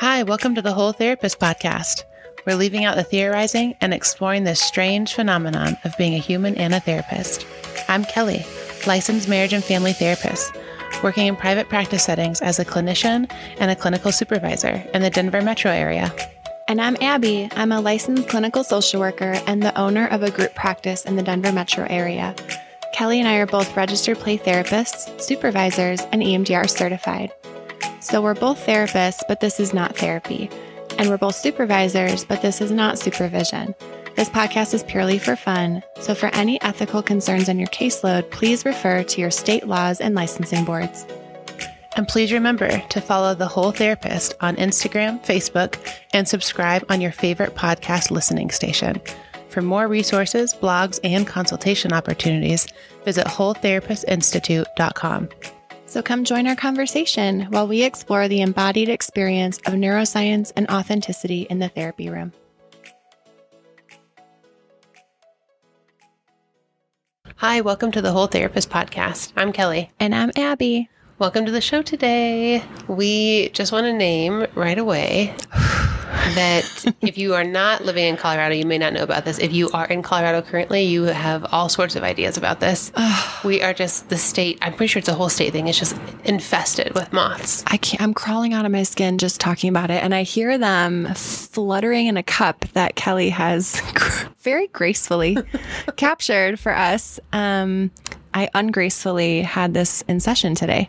Hi, welcome to the Whole Therapist podcast. We're leaving out the theorizing and exploring this strange phenomenon of being a human and a therapist. I'm Kellee, licensed marriage and family therapist, working in private practice settings as a clinician and a clinical supervisor in the Denver metro area. And I'm Abby. I'm a licensed clinical social worker and the owner of a group practice in the Denver metro area. Kellee and I are both registered play therapists, supervisors, and EMDR certified. So we're both therapists, but this is not therapy. And we're both supervisors, but this is not supervision. This podcast is purely for fun. So for any ethical concerns on your caseload, please refer to your state laws and licensing boards. And please remember to follow The Whole Therapist on Instagram, Facebook, and subscribe on your favorite podcast listening station. For more resources, blogs, and consultation opportunities, visit WholeTherapistInstitute.com. So come join our conversation while we explore the embodied experience of neuroscience and authenticity in the therapy room. Hi, welcome to the Whole Therapist podcast. I'm Kellee. And I'm Abby. Welcome to the show today. We just want to name right away that if you are not living in Colorado, you may not know about this. If you are in Colorado currently, you have all sorts of ideas about this. we are just the state. I'm pretty sure it's a whole state thing. It's just infested with moths. I can't, I'm crawling out of my skin just talking about it. And I hear them fluttering in a cup that Kellee has very gracefully captured for us. Um, I ungracefully had this in session today.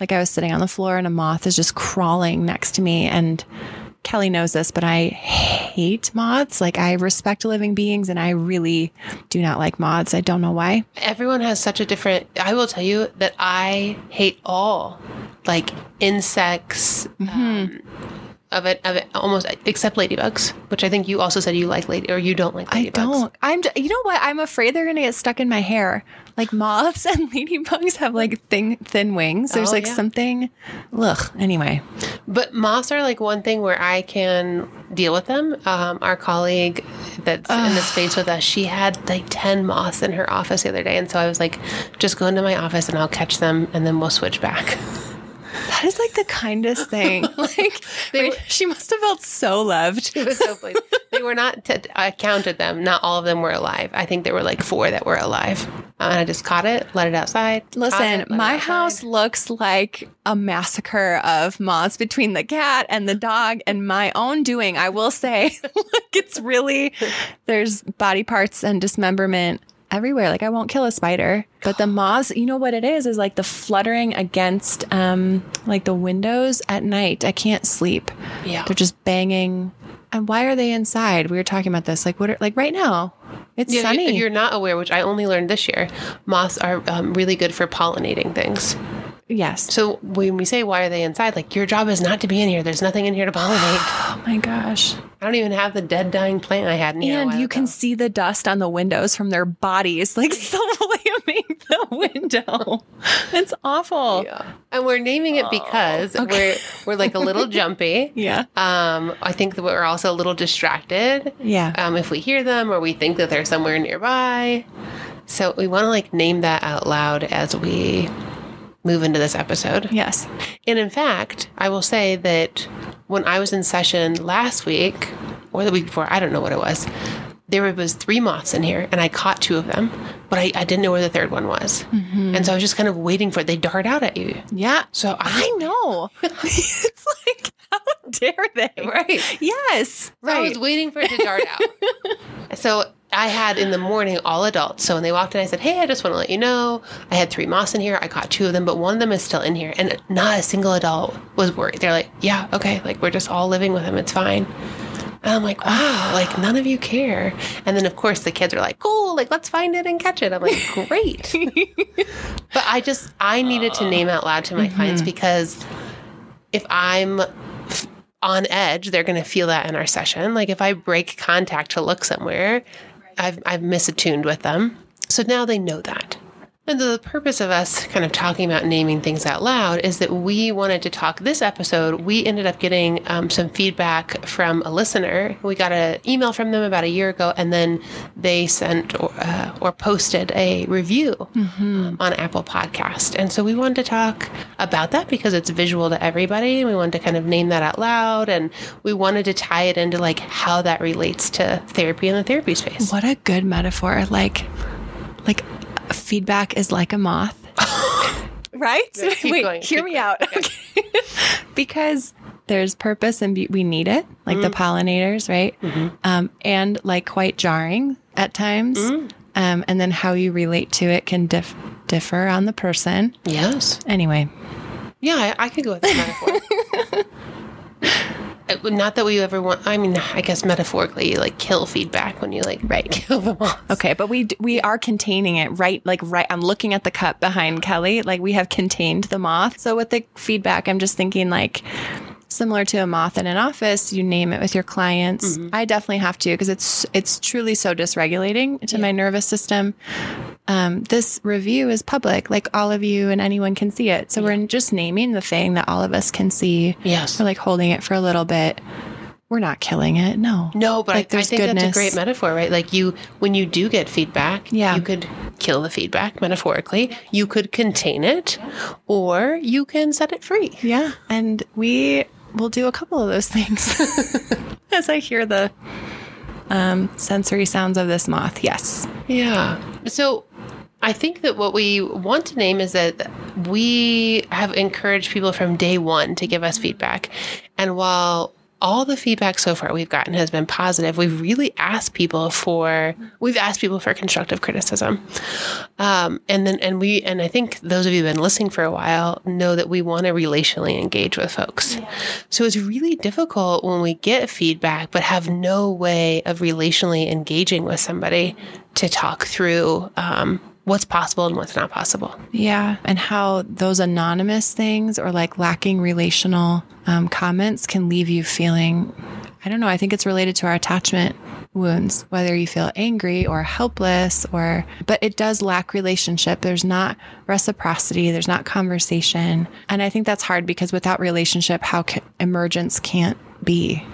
Like I was sitting on the floor and a moth is just crawling next to me and Kellee knows this, but I hate moths. Like I respect living beings and I really do not like moths. I don't know why. Everyone has such a different I will tell you that I hate all like insects um, of it of it almost except ladybugs, which I think you also said you like lady or you don't like ladybugs. I don't. I'm. You know what? I'm afraid they're gonna get stuck in my hair. Like moths and ladybugs have like thin thin wings. There's Oh, like yeah. something. Ugh. Anyway. But moths are like one thing where I can deal with them. Um, our colleague that's in the space with us, she had like 10 moths in her office the other day. And so I was like, just go into my office and I'll catch them and then we'll switch back. That is like the kindest thing. like They wait, she must have felt so loved. it was so funny. They were not, t- I counted them. Not all of them were alive. I think there were like four that were alive. Uh, and I just caught it, let it outside. Listen, it my outside. house looks like a massacre of moths between the cat and the dog and my own doing. I will say, like it's really there's body parts and dismemberment everywhere. Like I won't kill a spider, but the moths, you know what it is, is like the fluttering against um like the windows at night. I can't sleep. Yeah. They're just banging. And why are they inside? We were talking about this. Like what? Are, like right now, it's Yeah, sunny. If you're not aware, which I only learned this year, moths are um, really good for pollinating things. Yes. So when we say why are they inside, like your job is not to be in here. There's nothing in here to pollinate. Oh my gosh. I don't even have the dead dying plant I had in here. And you can ago. see the dust on the windows from their bodies, like slamming the window. It's awful. Yeah. And we're naming it because we're we're like a little jumpy. Yeah. Um, I think that we're also a little distracted. Yeah. Um, if we hear them or we think that they're somewhere nearby. So we want to like name that out loud as we move into this episode. yes. And in fact, I will say that when I was in session last week or the week before, I don't know what it was, there was three moths in here and I caught two of them, but I, I didn't know where the third one was. Mm-hmm. And so I was just kind of waiting for it. They dart out at you. Yeah. So I I, know. it's like, how dare they? right. Yes. So I was waiting for it to dart out. so I had in the morning all adults. So when they walked in, I said, Hey, I just want to let you know I had three moths in here. I caught two of them, but one of them is still in here. And not a single adult was worried. They're like, Yeah, okay. Like we're just all living with him. It's fine. And I'm like, wow, like none of you care. And then, of course, the kids are like, cool, like let's find it and catch it. I'm like, great. but I just, I needed to name out loud to my clients mm-hmm. because if I'm on edge, they're going to feel that in our session. Like if I break contact to look somewhere, I've, I've misattuned with them. So now they know that. And the purpose of us kind of talking about naming things out loud is that we wanted to talk this episode. We ended up getting um, some feedback from a listener. We got an email from them about a year ago, and then they sent or, uh, or posted a review um, on Apple Podcast. And so we wanted to talk about that because it's visual to everybody. We wanted to kind of name that out loud, and we wanted to tie it into like how that relates to therapy and the therapy space. What a good metaphor. Like, like feedback is like a moth. right? Yeah, keep Wait, going, hear keep me going. out. Okay. because there's purpose and be- we need it, like the pollinators, right? Um, and like quite jarring at times. Um, and then how you relate to it can dif- differ on the person. Yes. Anyway, Yeah, I, I could go with that metaphor. Uh, Not that we ever want. I mean, I guess metaphorically, you like kill feedback when you like Right. kill them all. Okay, but we we are containing it right like right I'm looking at the cup behind Kellee like we have contained the moth. So with the feedback I'm just thinking like similar to a moth in an office, you name it with your clients. I definitely have to because it's it's truly so dysregulating to my nervous system. Um, this review is public, like all of you and anyone can see it. So we're just naming the thing that all of us can see. Yes. We're like holding it for a little bit. We're not killing it. No. No, but Like, I, I there's think that's a great metaphor, right? Like you, when you do get feedback, Yeah. you could kill the feedback metaphorically. You could contain it, or you can set it free. Yeah. And we will do a couple of those things as I hear the um, sensory sounds of this moth. Yes. Yeah. So I think that what we want to name is that we have encouraged people from day one to give us feedback. And while all the feedback so far we've gotten has been positive, we've really asked people for we've asked people for constructive criticism. Um, and then and we and I think those of you who've been listening for a while know that we want to relationally engage with folks. So it's really difficult when we get feedback but have no way of relationally engaging with somebody to talk through um, what's possible and what's not possible. Yeah. And how those anonymous things or like lacking relational um, comments can leave you feeling, I don't know, I think it's related to our attachment wounds, whether you feel angry or helpless or, but it does lack relationship. There's not reciprocity, there's not conversation. And I think that's hard because without relationship, how can, emergence can't be,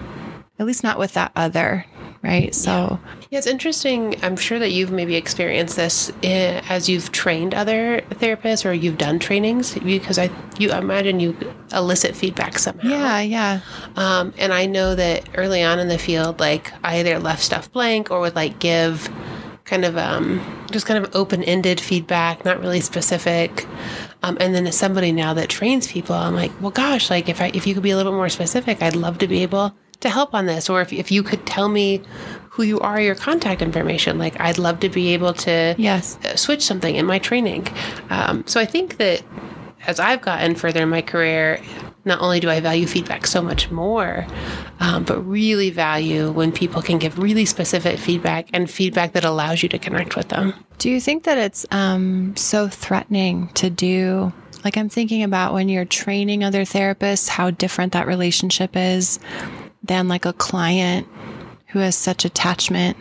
at least not with that other. Right. So, Yeah, it's interesting. I'm sure that you've maybe experienced this eh, as you've trained other therapists or you've done trainings because I you I imagine you elicit feedback somehow. yeah, yeah. Um, and I know that early on in the field, like I either left stuff blank or would like give kind of um, just kind of open ended feedback, not really specific. Um, and then as somebody now that trains people, I'm like, well, gosh, like if I if you could be a little bit more specific, I'd love to be able to help on this. Or if if you could tell me who you are, your contact information, like I'd love to be able to Yes. uh, switch something in my training. Um, so I think that as I've gotten further in my career, not only do I value feedback so much more, um, but really value when people can give really specific feedback and feedback that allows you to connect with them. Do you think that it's um, so threatening to do? Like, I'm thinking about when you're training other therapists, how different that relationship is than like a client who has such attachment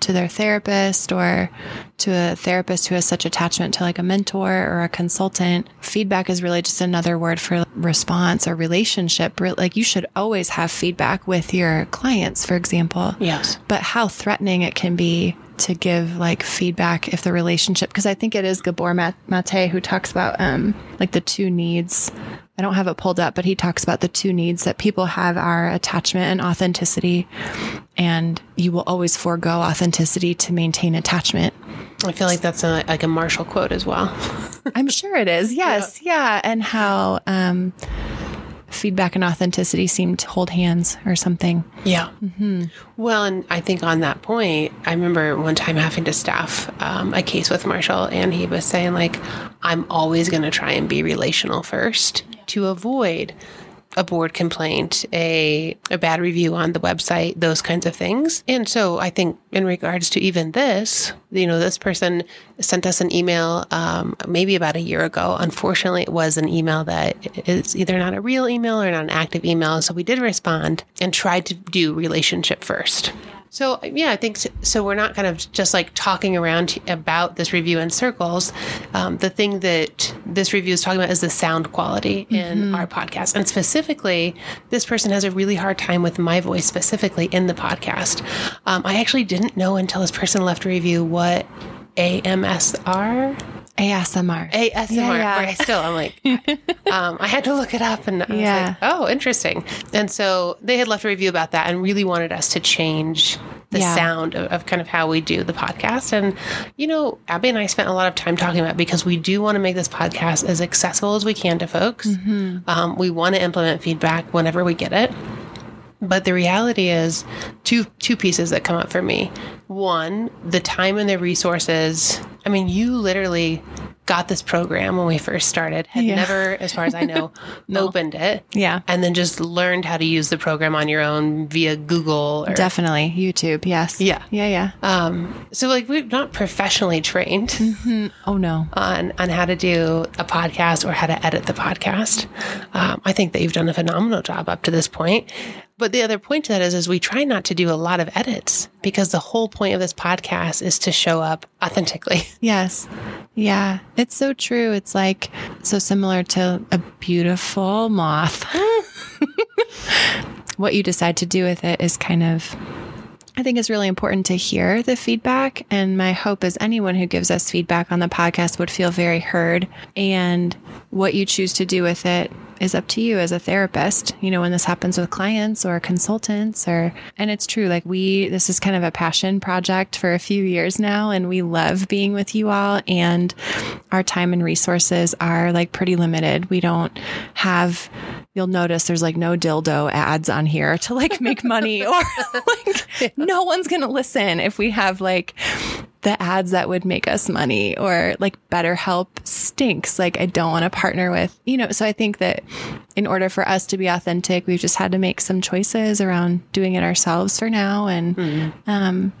to their therapist or to a therapist who has such attachment to like a mentor or a consultant. Feedback is really just another word for response or relationship. Like, you should always have feedback with your clients, for example Yes. but how threatening it can be to give like feedback if the relationship because i think it is gabor Mat- Maté who talks about um like the two needs i don't have it pulled up but he talks about the two needs that people have are attachment and authenticity. And you will always forego authenticity to maintain attachment. I feel like that's a, like a Marshall quote as well. i'm sure it is. Yes. Yeah, and how um feedback and authenticity seem to hold hands or something Yeah. Mm-hmm. Well, and I think on that point, I remember one time having to staff um, a case with Marshall, and he was saying, like, I'm always going to try and be relational first to avoid a board complaint, a, a bad review on the website, those kinds of things. And so I think in regards to even this, you know, this person sent us an email um, maybe about a year ago. Unfortunately, it was an email that is either not a real email or not an active email. So we did respond and tried to do relationship first. So yeah, I think s- so. We're not kind of just like talking around about this review in circles. Um, the thing that this review is talking about is the sound quality in our podcast, and specifically, this person has a really hard time with my voice specifically in the podcast. Um, I actually didn't know until this person left a review what AMSR ASMR. ASMR. Yeah, yeah. Right. Still, I'm like, um, I had to look it up, and I was Yeah. like, oh, interesting. And so they had left a review about that, and really wanted us to change the Yeah. sound of, of kind of how we do the podcast. And you know, Abby and I spent a lot of time talking about because we do want to make this podcast as accessible as we can to folks. Mm-hmm. Um, we want to implement feedback whenever we get it. But the reality is two two pieces that come up for me. One, the time and the resources. I mean, you literally got this program when we first started, had Yeah. never, as far as I know, opened it. Yeah. And then just learned how to use the program on your own via Google or Definitely. YouTube. Yes. Yeah. Yeah. Yeah. um so like we're not professionally trained Oh, no. on on how to do a podcast or how to edit the podcast. Um, I think that you've done a phenomenal job up to this point. But the other point to that is, is we try not to do a lot of edits because the whole point of this podcast is to show up authentically. Yes. Yeah. It's so true. It's like so similar to a beautiful moth. what you decide to do with it is kind of I think it's really important to hear the feedback. And my hope is anyone who gives us feedback on the podcast would feel very heard. And what you choose to do with it is up to you as a therapist. You know, when this happens with clients or consultants, or, and it's true, like we, this is kind of a passion project for a few years now, and we love being with you all. And our time and resources are like pretty limited. We don't have, you'll notice there's like no dildo ads on here to like make money or like no one's going to listen if we have like the ads that would make us money or like BetterHelp stinks. Like I don't want to partner with, you know, so I think that in order for us to be authentic, we've just had to make some choices around doing it ourselves for now. And, um,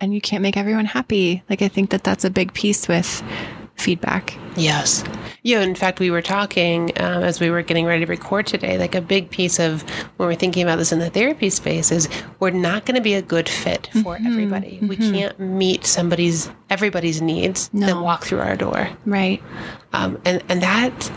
and you can't make everyone happy. Like I think that that's a big piece with feedback. Yes. Yeah, in fact, we were talking um, as we were getting ready to record today. Like a big piece of when we're thinking about this in the therapy space is we're not going to be a good fit for everybody. We can't meet somebody's everybody's needs No. walk through our door. Right. Um, and and that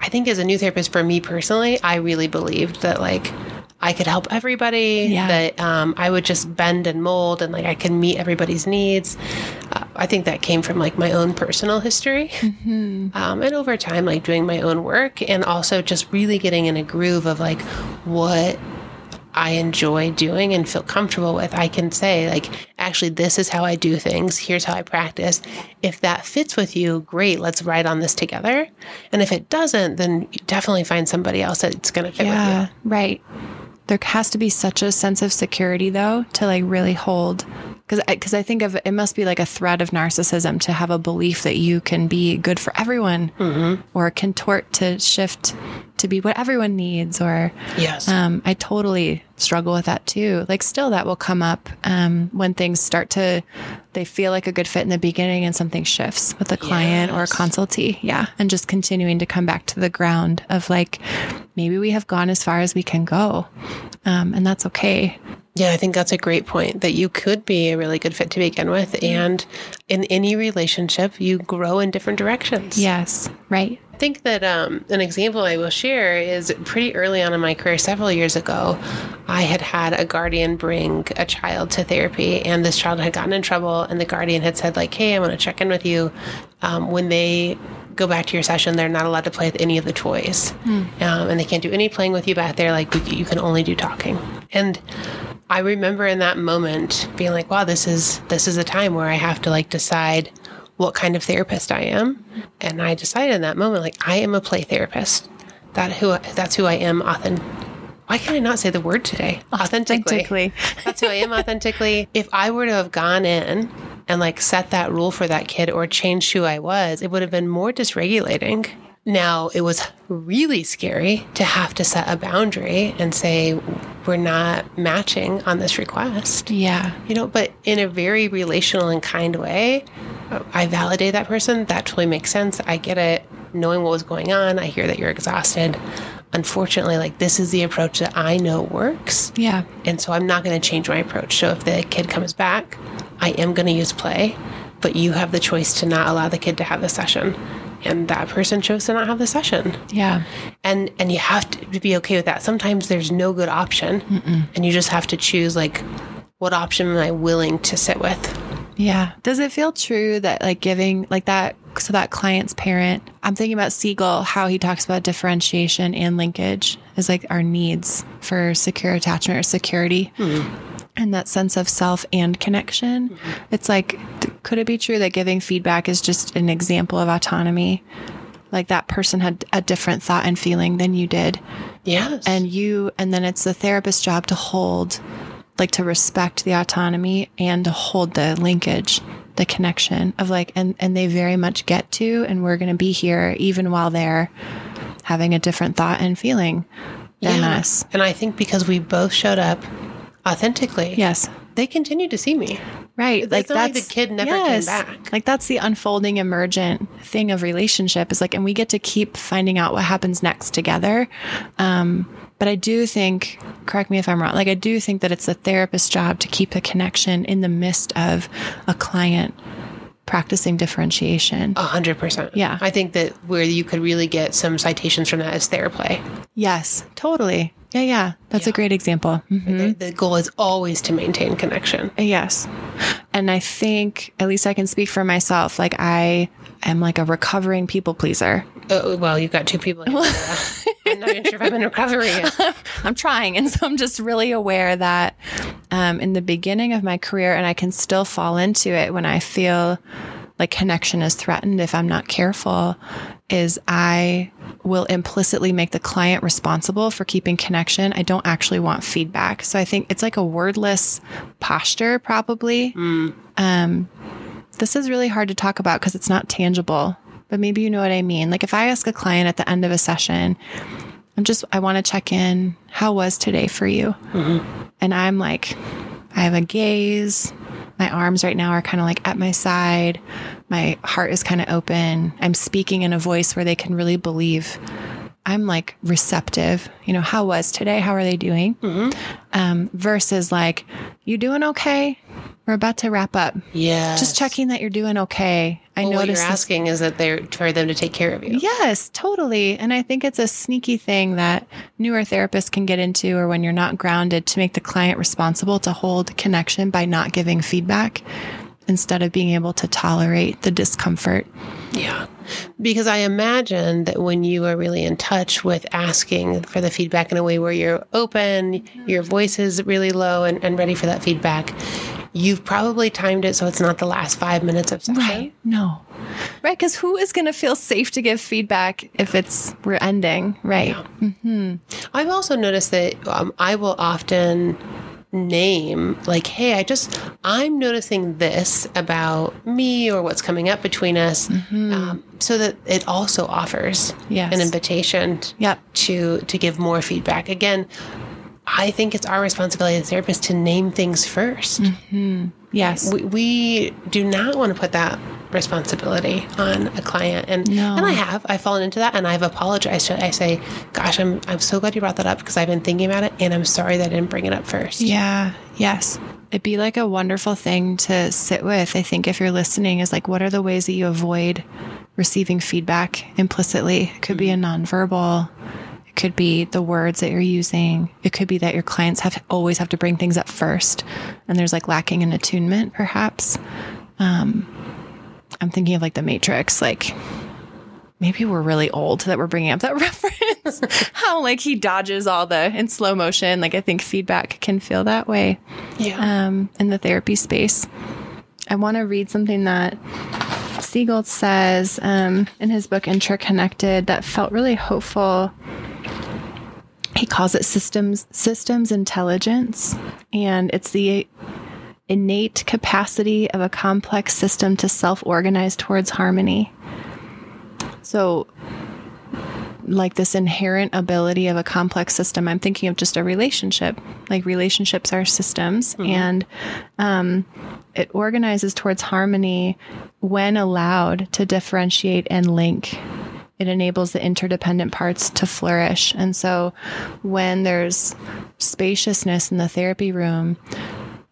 I think as a new therapist for me personally, I really believed that like I could help everybody. Yeah. That um, I would just bend and mold, and like I can meet everybody's needs. Uh, I think that came from like my own personal history, um, and over time, like doing my own work, and also just really getting in a groove of like what I enjoy doing and feel comfortable with, I can say, like, actually, this is how I do things. Here's how I practice. If that fits with you, great, let's ride on this together. And if it doesn't, then definitely find somebody else that's going to fit with Yeah. you. Right. There has to be such a sense of security though to like really hold because because I think of it must be like a thread of narcissism to have a belief that you can be good for everyone mm-hmm. or contort to shift to be what everyone needs or Yes. um, I totally struggle with that too. Like, still, that will come up um, when things start to, they feel like a good fit in the beginning and something shifts with a client or a consultee. Yeah. And just continuing to come back to the ground of like, maybe we have gone as far as we can go. Um, and that's okay. Yeah, I think that's a great point that you could be a really good fit to begin with. And in any relationship, you grow in different directions. Yes. Right. I think that um, an example I will share is pretty early on in my career, several years ago, I had had a guardian bring a child to therapy, and this child had gotten in trouble, and the guardian had said, like, "Hey, I want to check in with you. Um, when they go back to your session, they're not allowed to play with any of the toys, um, and they can't do any playing with you back there. Like, you can only do talking." And I remember in that moment being like, "Wow, this is this is a time where I have to like decide." What kind of therapist I am. And I decided in that moment, like, I am a play therapist. That who that's who I am authentic. Why can I not say the word today? Authentically. Authentically. that's who I am authentically. If I were to have gone in and like set that rule for that kid or changed who I was, it would have been more dysregulating. Now, it was really scary to have to set a boundary and say, we're not matching on this request Yeah. you know, but in a very relational and kind way. I validate that person. That totally makes sense. I get it. knowing what was going on. I hear that you're exhausted. Unfortunately, like this is the approach that I know works. Yeah. And so I'm not going to change my approach. So if the kid comes back, I am going to use play, but you have the choice to not allow the kid to have the session. And that person chose to not have the session. Yeah. And and you have to be okay with that. Sometimes there's no good option, and you just have to choose like what option am I willing to sit with. Yeah. Does it feel true that like giving like that so that client's parent, I'm thinking about Siegel, how he talks about differentiation and linkage is like our needs for secure attachment or security. Hmm. And that sense of self and connection. Mm-hmm. It's like, could it be true that giving feedback is just an example of autonomy? Like that person had a different thought and feeling than you did. Yes. And you, and then it's the therapist's job to hold, like to respect the autonomy and to hold the linkage, the connection of like, and, and they very much get to, and we're going to be here even while they're having a different thought and feeling than Yeah. us. And I think because we both showed up authentically, Yes. they continue to see me. Right. It's like not like that's the kid never came back. Like that's the unfolding emergent thing of relationship is like, and we get to keep finding out what happens next together. Um, but I do think, correct me if I'm wrong, like I do think that it's the therapist's job to keep the connection in the midst of a client practicing differentiation. A hundred percent. Yeah. I think that where you could really get some citations from that is theraplay. Yes, totally. Yeah, yeah. That's a great example. Mhm. The, the goal is always to maintain connection. Yes. And I think, at least I can speak for myself, like I am like a recovering people pleaser. Oh, well, you've got two people. I'm not even sure if I'm in recovery. I'm trying. And so I'm just really aware that um, in the beginning of my career, and I can still fall into it when I feel like connection is threatened if I'm not careful, is I will implicitly make the client responsible for keeping connection. I don't actually want feedback. So I think it's like a wordless posture, probably. Um, this is really hard to talk about because it's not tangible, but maybe you know what I mean. Like if I ask a client at the end of a session, I'm just, I want to check in. How was today for you? Mm-hmm. And I'm like, I have a gaze. My arms right now are kind of like at my side. My heart is kind of open. I'm speaking in a voice where they can really believe. I'm like receptive. You know, how was today? How are they doing? Um, versus like, you doing okay? We're about to wrap up. Yeah. Just checking that you're doing okay. I Well, what you're noticed this- asking is that they're for them to take care of you. Yes, totally. And I think it's a sneaky thing that newer therapists can get into or when you're not grounded to make the client responsible to hold connection by not giving feedback instead of being able to tolerate the discomfort. Yeah. Because I imagine that when you are really in touch with asking for the feedback in a way where you're open, your voice is really low and, and ready for that feedback, you've probably timed it so it's not the last five minutes of session. No. Right. Because who is going to feel safe to give feedback if it's we're ending? Right. I've also noticed that um, I will often name like hey i just i'm noticing this about me or what's coming up between us um, so that it also offers Yes. an invitation Yep. to to give more feedback again i think it's our responsibility as therapists to name things first Yes. we, we do not want to put that responsibility on a client and No. and I have I've fallen into that and I've apologized to I say gosh I'm I'm so glad you brought that up because I've been thinking about it and I'm sorry that I didn't bring it up first Yeah. Yes. It'd be like a wonderful thing to sit with. I think if you're listening, is like, what are the ways that you avoid receiving feedback implicitly? It could be a nonverbal. It could be the words that you're using. It could be that your clients have always have to bring things up first, and there's like lacking in attunement, perhaps. Um, I'm thinking of like the Matrix, like maybe we're really old that we're bringing up that reference. How like he dodges all the in slow motion. Like I think feedback can feel that way yeah um, in the therapy space. I want to read something that Siegel says um, in his book Interconnected that felt really hopeful. He calls it systems systems intelligence, and it's the innate capacity of a complex system to self-organize towards harmony. So like this inherent ability of a complex system. I'm thinking of just a relationship. Like relationships are systems, and um, it organizes towards harmony when allowed to differentiate and link it enables the interdependent parts to flourish. And so when there's spaciousness in the therapy room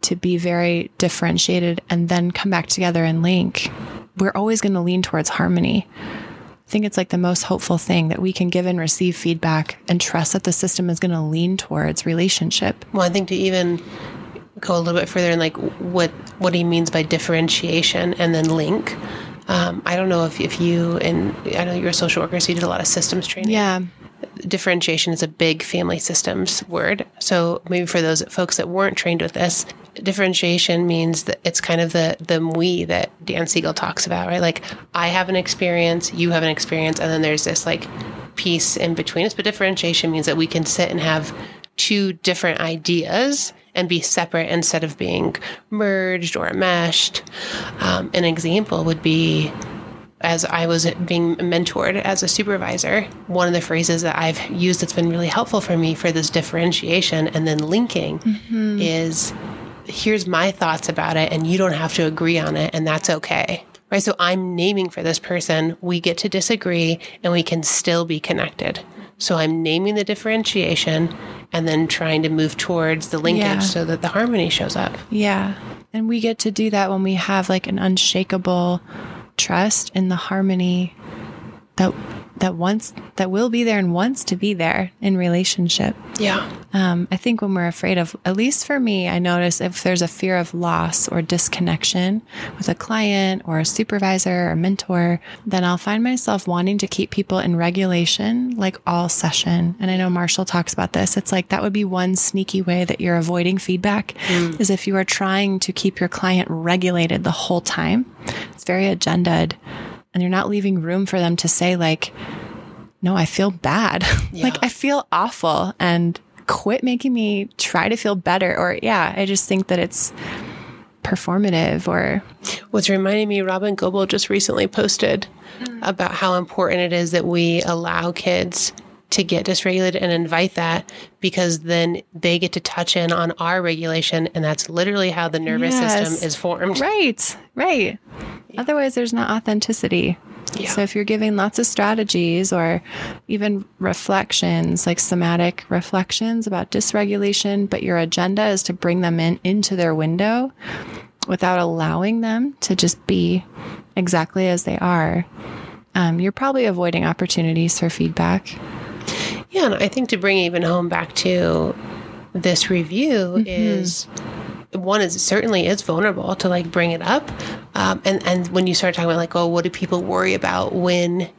to be very differentiated and then come back together and link, we're always going to lean towards harmony. I think it's like the most hopeful thing that we can give and receive feedback and trust that the system is going to lean towards relationship. Well, I think to even go a little bit further in like what what he means by differentiation and then link. Um, I don't know if, if you and I know you're a social worker, so you did a lot of systems training. Yeah. Differentiation is a big family systems word. So maybe for those folks that weren't trained with this, differentiation means that it's kind of the the we that Dan Siegel talks about, right? Like I have an experience, you have an experience, and then there's this like piece in between us. But differentiation means that we can sit and have two different ideas and be separate instead of being merged or meshed. Um, an example would be as I was being mentored as a supervisor, one of the phrases that I've used that's been really helpful for me for this differentiation and then linking mm-hmm. is here's my thoughts about it, and you don't have to agree on it, and that's okay. Right. So I'm naming for this person. We get to disagree and we can still be connected. So I'm naming the differentiation and then trying to move towards the linkage yeah. so that the harmony shows up. Yeah. And we get to do that when we have like an unshakable trust in the harmony that that wants that will be there and wants to be there in relationship. Yeah. Um, I think when we're afraid of, at least for me, I notice if there's a fear of loss or disconnection with a client or a supervisor or mentor, then I'll find myself wanting to keep people in regulation like all session. And I know Marshall talks about this. It's like that would be one sneaky way that you're avoiding feedback mm. is if you are trying to keep your client regulated the whole time. It's very agended and you're not leaving room for them to say like no i feel bad yeah. like i feel awful and quit making me try to feel better or yeah i just think that it's performative or what's reminding me Robyn Gobbel just recently posted mm. about how important it is that we allow kids to get dysregulated and invite that because then they get to touch in on our regulation and that's literally how the nervous yes. system is formed right right yeah. Otherwise, there's not authenticity. Yeah. So if you're giving lots of strategies or even reflections, like somatic reflections about dysregulation, but your agenda is to bring them in into their window without allowing them to just be exactly as they are, um, you're probably avoiding opportunities for feedback. Yeah, and I think to bring even home back to this review mm-hmm. is one is certainly is vulnerable to like bring it up. Um, and, and when you start talking about like, oh, what do people worry about when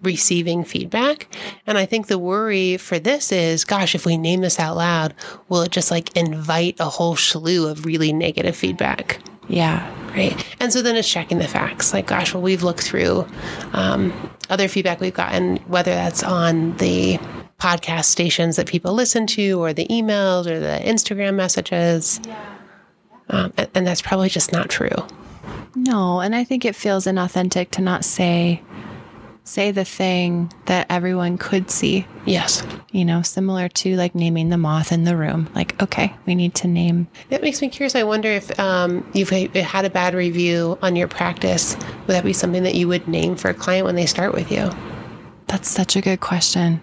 receiving feedback. And I think the worry for this is, gosh, if we name this out loud, will it just like invite a whole slew of really negative feedback? Yeah. Right. And so then it's checking the facts. Like, gosh, well, we've looked through um, other feedback we've gotten, whether that's on the podcast stations that people listen to, or the emails, or the Instagram messages. Yeah um, and, and that's probably just not true. No, and I think it feels inauthentic to not say say the thing that everyone could see. Yes. You know, similar to like naming the moth in the room. Like, okay, we need to name. That makes me curious. I wonder if um, you've had a bad review on your practice. Would that be something that you would name for a client when they start with you? That's such a good question.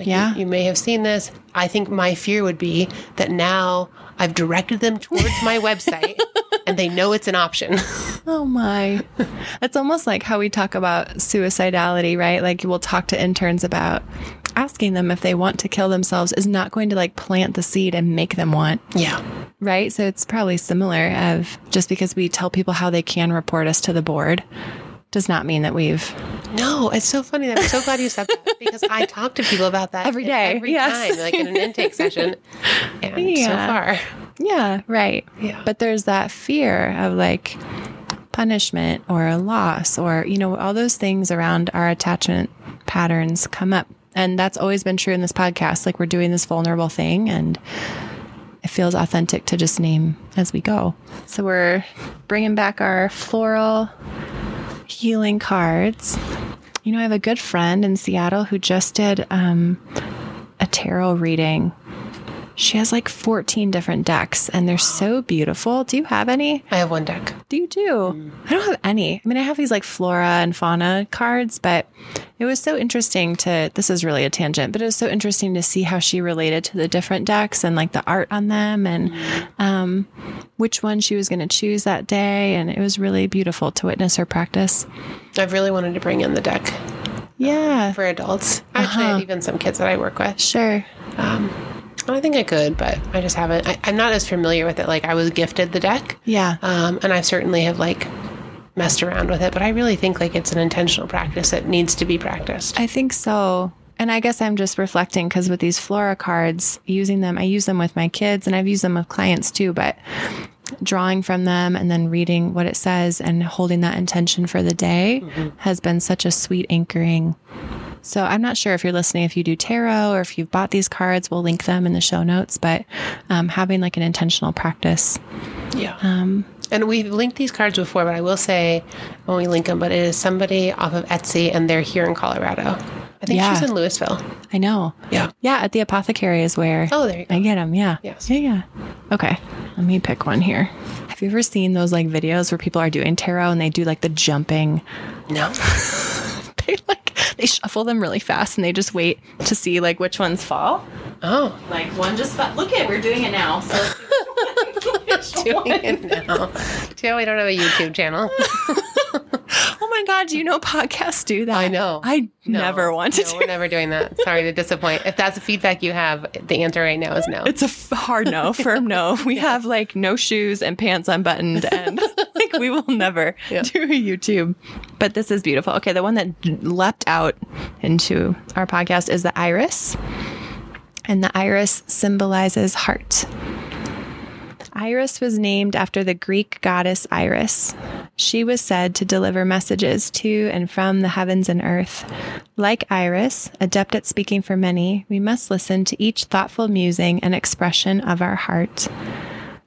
Like yeah. You, you, may have seen this. I think my fear would be that now I've directed them towards my website and they know it's an option. oh my. It's almost like how we talk about suicidality, right? Like we'll talk to interns about asking them if they want to kill themselves is not going to like plant the seed and make them want. Yeah. Right? So it's probably similar of just because we tell people how they can report us to the board does not mean that we've. No, it's so funny. I'm so glad you said that because I talk to people about that every day, every yes. time, like in an intake session. And yeah. so far. Yeah, right. Yeah. But there's that fear of like punishment or a loss or, you know, all those things around our attachment patterns come up. And that's always been true in this podcast. Like we're doing this vulnerable thing and it feels authentic to just name as we go. So we're bringing back our floral healing cards. You know, I have a good friend in Seattle who just did um, a tarot reading. She has like 14 different decks and they're so beautiful. Do you have any? I have one deck. Do you do? I don't have any. I mean, I have these like flora and fauna cards, but it was so interesting to, this is really a tangent, but it was so interesting to see how she related to the different decks and like the art on them and um, which one she was going to choose that day. And it was really beautiful to witness her practice. I've really wanted to bring in the deck Yeah, for adults. Actually, I have even some kids that I work with. sure. Um, I think I could, but I just haven't. I, I'm not as familiar with it. Like I was gifted the deck, Yeah. um, and I certainly have like messed around with it. But I really think like it's an intentional practice that needs to be practiced. I think so. And I guess I'm just reflecting because with these Flora cards, using them, I use them with my kids and I've used them with clients too, but drawing from them and then reading what it says and holding that intention for the day has been such a sweet anchoring. So I'm not sure if you're listening, if you do tarot or if you've bought these cards, we'll link them in the show notes, but um, having like an intentional practice. Yeah. Um, And we've linked these cards before, but I will say when we link them, but it is somebody off of Etsy, and they're here in Colorado. I think Yeah. she's in Louisville. I know. Yeah. Yeah, at the apothecary is where Oh, there you go. I get them. Yeah. Yes. Yeah, yeah. Okay. Let me pick one here. Have you ever seen those like videos where people are doing tarot and they do like the jumping? No. They like they shuffle them really fast and they just wait to see like which ones fall. Oh, Like one just fell. Look at we're doing it now. So doing it now. Joe, we don't have a YouTube channel. my god, do you know podcasts do that? I know. I No. never want to No, do we're never doing that. Sorry to disappoint. If that's the feedback you have, the answer right now is no. It's a f- hard no, firm no. We have like no shoes and pants unbuttoned, and like we will never Yeah. do a YouTube. But this is beautiful. Okay, the one that leapt out into our podcast is the iris, and the iris symbolizes heart. Iris was named after the Greek goddess Iris. She was said to deliver messages to and from the heavens and earth. Like Iris, adept at speaking for many, we must listen to each thoughtful musing and expression of our heart.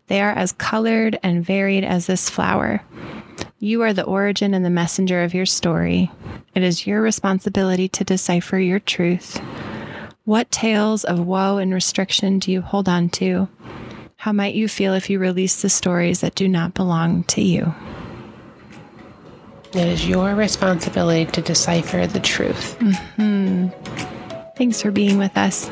They are as colored and varied as this flower. You are the origin and the messenger of your story. It is your responsibility to decipher your truth. What tales of woe and restriction do you hold on to? How might you feel if you release the stories that do not belong to you? It is your responsibility to decipher the truth. Mm-hmm. Thanks for being with us.